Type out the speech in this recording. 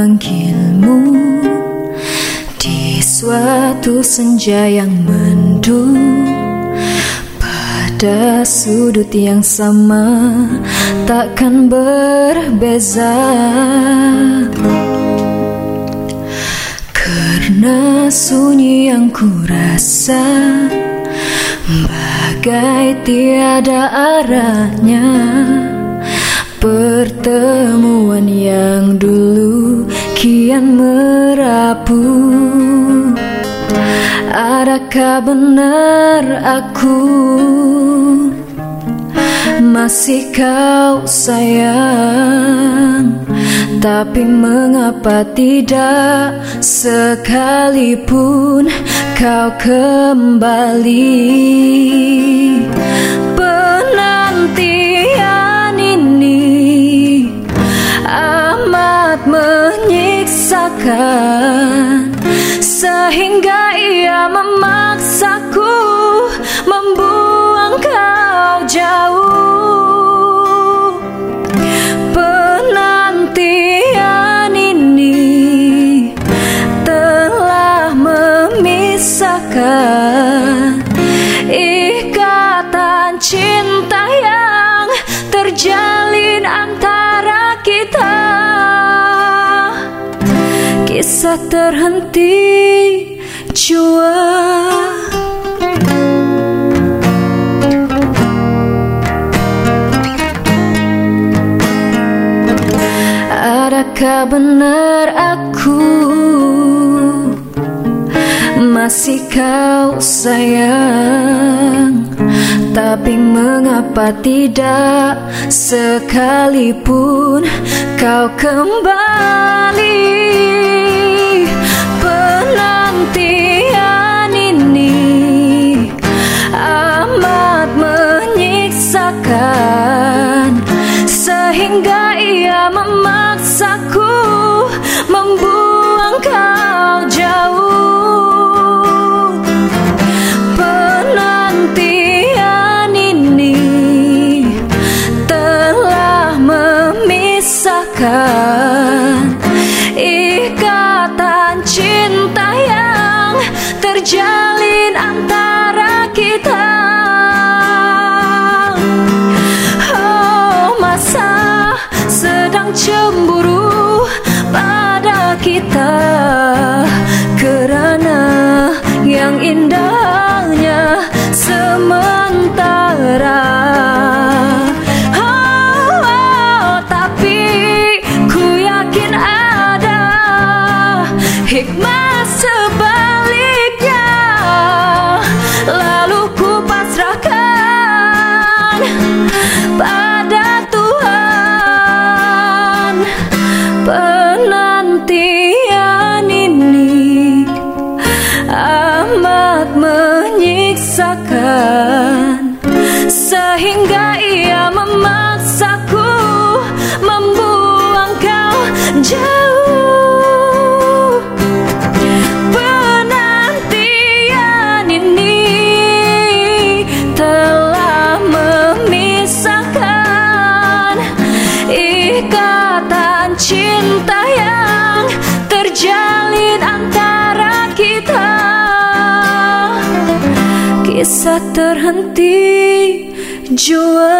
memanggilmu di suatu senja yang mendung pada sudut yang sama takkan berbeza. Karena sunyi yang kurasa bagai tiada arahnya. Pertemuan yang dulu kian merapu. Adakah benar aku? Masih kau sayang Tapi mengapa tidak sekalipun kau kembali menyiksakan Sehingga ia memaksaku Membuang kau jauh. Penantian ini Telah memisahkan Ikatan cinta yang terjalin antara Kisah terhenti jua Adakah benar aku? Masih kau sayang Tapi mengapa tidak Sekalipun kau kembali memisahkan Ikatan cinta yang terjalin antara kita. Cemburu pada kita Kerana yang indahnya menyiksakan Kisah terhenti jua